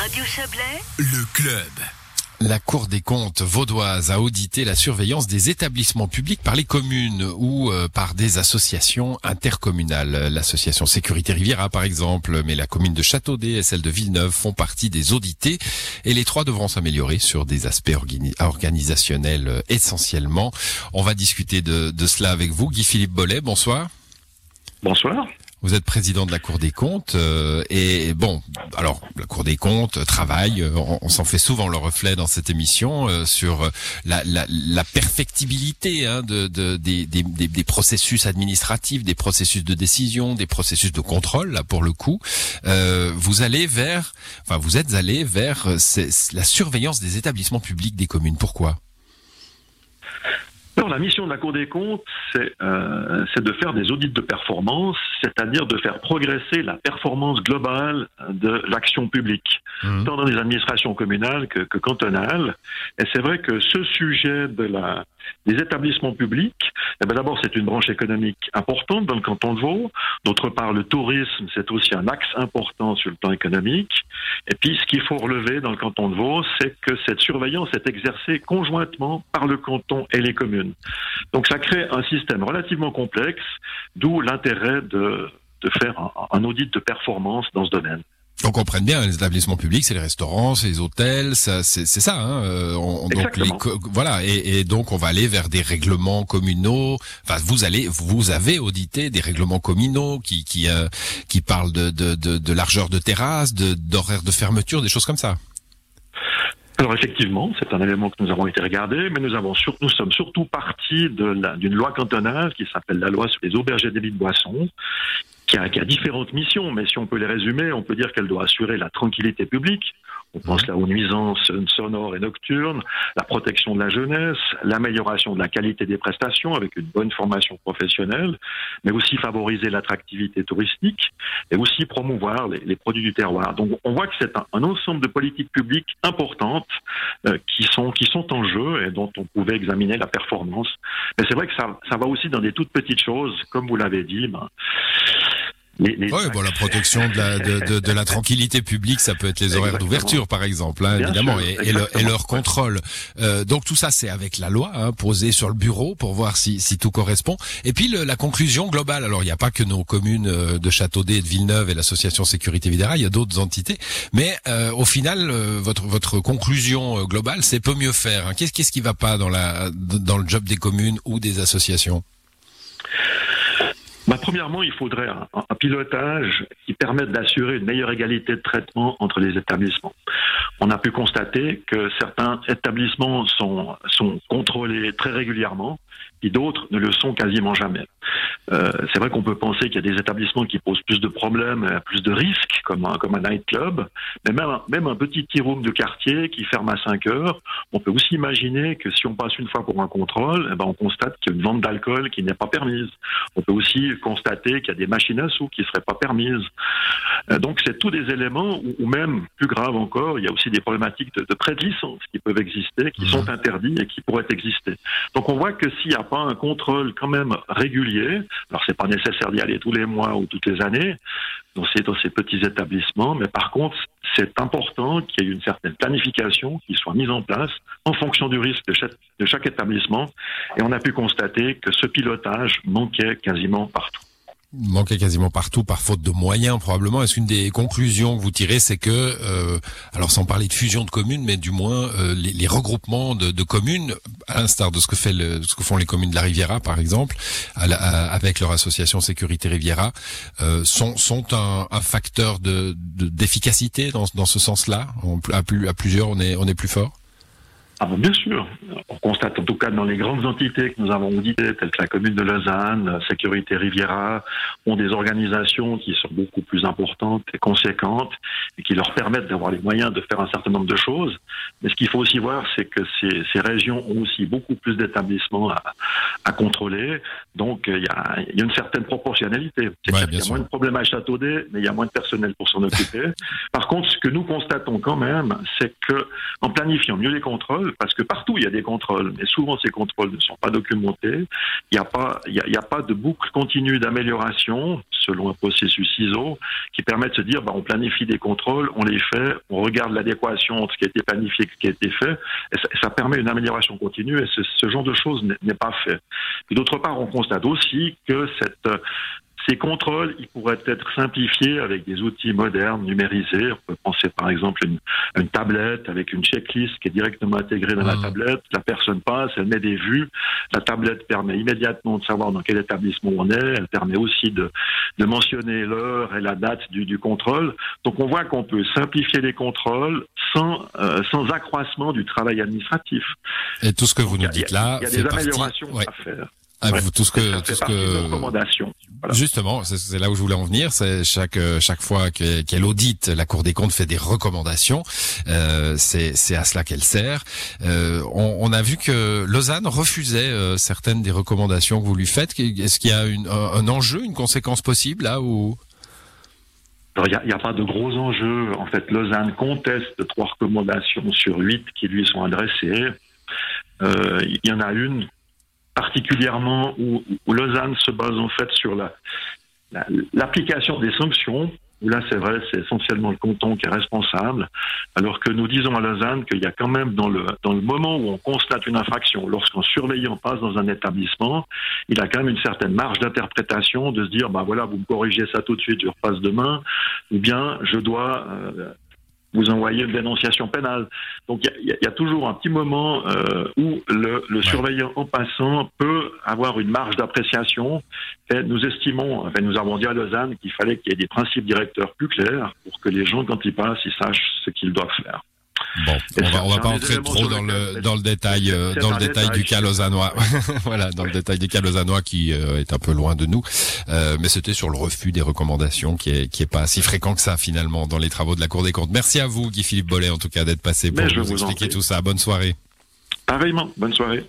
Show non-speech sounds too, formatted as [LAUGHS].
Radio Chablais, Le club. La Cour des comptes vaudoise a audité la surveillance des établissements publics par les communes ou euh, par des associations intercommunales. L'association Sécurité Riviera, par exemple, mais la commune de Châteaudet et celle de Villeneuve font partie des audités et les trois devront s'améliorer sur des aspects organi- organisationnels euh, essentiellement. On va discuter de, de cela avec vous. Guy-Philippe Bollet, bonsoir. Bonsoir. Vous êtes président de la Cour des comptes euh, et bon, alors la Cour des comptes euh, travaille, euh, on, s'en fait souvent le reflet dans cette émission euh, sur euh, la, la, la perfectibilité hein, de, de- des, des, des- processus administratifs, des processus de décision, des processus de contrôle là pour le coup. Euh, vous allez vers, enfin vous êtes allé vers la surveillance des établissements publics des communes. Pourquoi? Alors, la mission de la Cour des comptes, c'est euh, de faire des audits de performance, c'est-à-dire de faire progresser la performance globale de l'action publique, Mhm. tant dans les administrations communales que, que cantonales. Et c'est vrai que ce sujet de la, des établissements publics, eh ben d'abord, c'est une branche économique importante dans le canton de Vaud. D'autre part, le tourisme, c'est aussi un axe important sur le plan économique. Et puis, ce qu'il faut relever dans le canton de Vaud, c'est que cette surveillance est exercée conjointement par le canton et les communes. Donc, ça crée un système relativement complexe, d'où l'intérêt de, de faire un audit de performance dans ce domaine. On comprenne bien, les établissements publics, c'est les restaurants, c'est les hôtels, ça, c'est ça. Hein, euh, on- donc les voilà, et, et donc on va aller vers des règlements communaux. Enfin, vous allez, vous avez audité des règlements communaux qui qui euh, qui parlent de de, de, de largeur de terrasse, de d'horaire de fermeture, des choses comme ça. Alors effectivement, c'est un élément que nous avons été regardés, mais nous avons sur- nous sommes surtout partis de d'une loi cantonale qui s'appelle la loi sur les auberges et débits de boissons, qui a, qui a différentes missions, mais si on peut les résumer, on peut dire qu'elle doit assurer la tranquillité publique. On pense là aux nuisances sonores et nocturnes, la protection de la jeunesse, l'amélioration de la qualité des prestations avec une bonne formation professionnelle, mais aussi favoriser l'attractivité touristique et aussi promouvoir les, les produits du terroir. Donc on voit que c'est un, un ensemble de politiques publiques importantes euh, qui sont qui sont en jeu et dont on pouvait examiner la performance. Mais c'est vrai que ça, ça va aussi dans des toutes petites choses, comme vous l'avez dit. Ben, les- les- Oui, bon, la protection de la, de, de, de la tranquillité publique, ça peut être les horaires d'ouverture, par exemple, hein, évidemment, sûr, et, et, le- et leur contrôle. Euh, donc tout ça, c'est avec la loi, hein, posée sur le bureau pour voir si, si tout correspond. Et puis le- la conclusion globale. Alors, il n'y a pas que nos communes euh, de Châteaudet et de Villeneuve et l'association Sécurité Videra, il y a d'autres entités. Mais euh, au final, euh, votre votre conclusion euh, globale, c'est peut mieux faire. hein. Qu'est-ce qu'est-ce qui va pas dans la dans le job des communes ou des associations? Bah, premièrement, il faudrait un, pilotage qui permette d'assurer une meilleure égalité de traitement entre les établissements. On a pu constater que certains établissements sont, sont contrôlés très régulièrement, et d'autres ne le sont quasiment jamais. Euh, c'est vrai qu'on peut penser qu'il y a des établissements qui posent plus de problèmes, plus de risques, comme un, comme un nightclub, mais même, un- même un petit tea room de quartier qui ferme à 5 heures, on peut aussi imaginer que si on passe une fois pour un contrôle, eh ben on constate qu'il y a une vente d'alcool qui n'est pas permise. On peut aussi constater qu'il y a des machines à sous qui ne seraient pas permises. Euh, donc c'est tous des éléments, ou, ou même, plus grave encore, il y a aussi des problématiques de, de prêt de licence qui peuvent exister, qui Mhm. sont interdits et qui pourraient exister. Donc on voit que s'il n'y a pas un contrôle quand même régulier, alors c'est pas nécessaire d'y aller tous les mois ou toutes les années, dans ces, dans ces petits établissements, mais par contre, c'est important qu'il y ait une certaine planification qui soit mise en place en fonction du risque de chaque, de chaque établissement. Et on a pu constater que ce pilotage manquait quasiment partout. Manquait quasiment partout par faute de moyens probablement. Est-ce qu'une des conclusions que vous tirez, c'est que, euh, alors sans parler de fusion de communes, mais du moins euh, les, regroupements de, communes, à l'instar de ce que fait ce que font les communes de la Riviera par exemple, à la- avec leur association Sécurité Riviera, euh, sont, sont un, un facteur de de- d'efficacité dans, dans ce sens-là? À, à plusieurs, on est on est plus fort? Ah bon, bien sûr. On constate en tout cas dans les grandes entités que nous avons auditées, telles que la commune de Lausanne, la Sécurité Riviera, ont des organisations qui sont beaucoup plus importantes et conséquentes et qui leur permettent d'avoir les moyens de faire un certain nombre de choses. Mais ce qu'il faut aussi voir, c'est que ces, ces régions ont aussi beaucoup plus d'établissements à, à contrôler. Donc euh, il y, a, il y a une certaine proportionnalité. Ouais, qu'il y a sûr. moins de problèmes à Châteaudet, mais il y a moins de personnel pour s'en occuper. [LAUGHS] Par contre, ce que nous constatons quand même, c'est que en planifiant mieux les contrôles, contrôles, parce que partout il y a des contrôles, mais souvent ces contrôles ne sont pas documentés. Il n'y a pas, y a, pas de boucle continue d'amélioration selon un processus ISO qui permet de se dire, bah, on planifie des contrôles, on les fait, on regarde l'adéquation entre ce qui a été planifié et ce qui a été fait, et ça, permet une amélioration continue. Et ce, genre de choses n'est pas fait. D'autre part, on constate aussi que cette ces contrôles, ils pourraient être simplifiés avec des outils modernes, numérisés. On peut penser par exemple une, une tablette avec une checklist qui est directement intégrée dans la mmh. tablette. La personne passe, elle met des vues. La tablette permet immédiatement de savoir dans quel établissement on est. Elle permet aussi de, de mentionner l'heure et la date du, du, contrôle. Donc on voit qu'on peut simplifier les contrôles sans, euh, sans accroissement du travail administratif. Et tout ce que vous nous dites là, il y a, des améliorations à faire. Ah, tout ce que, tout ce que, justement, c'est là où je voulais en venir. C'est chaque chaque fois qu'elle audite, la Cour des comptes fait des recommandations. Euh, c'est à cela qu'elle sert. Euh, on, on, a vu que Lausanne refusait euh, certaines des recommandations que vous lui faites. Est-ce qu'il y a une, un, enjeu, une conséquence possible là ou? Il n'y a, pas de gros enjeux. En fait, Lausanne conteste trois recommandations sur huit qui lui sont adressées. Euh, il y en a une particulièrement où, Lausanne se base en fait sur la, l'application des sanctions, où là c'est vrai, c'est essentiellement le canton qui est responsable, alors que nous disons à Lausanne qu'il y a quand même dans le, dans le moment où on constate une infraction, lorsqu'un surveillant passe dans un établissement, il a quand même une certaine marge d'interprétation de se dire, bah voilà, vous me corrigez ça tout de suite, je repasse demain, ou bien je dois... Euh, vous envoyez une dénonciation pénale. Donc il y, y, a toujours un petit moment euh, où le, le surveillant en passant peut avoir une marge d'appréciation. Et nous estimons, enfin, nous avons dit à Lausanne qu'il fallait qu'il y ait des principes directeurs plus clairs pour que les gens, quand ils passent, ils sachent ce qu'ils doivent faire. Bon, on va, on va pas entrer trop dans le dans le détail euh, dans le détail du cas lausannois. [LAUGHS] voilà, dans le détail du cas lausannois qui euh, est un peu loin de nous, euh, mais c'était sur le refus des recommandations qui est qui est pas si fréquent que ça finalement dans les travaux de la Cour des comptes. Merci à vous Guy Philippe Bollet en tout cas d'être passé pour nous expliquer tout ça. Bonne soirée. Pareillement, bonne soirée.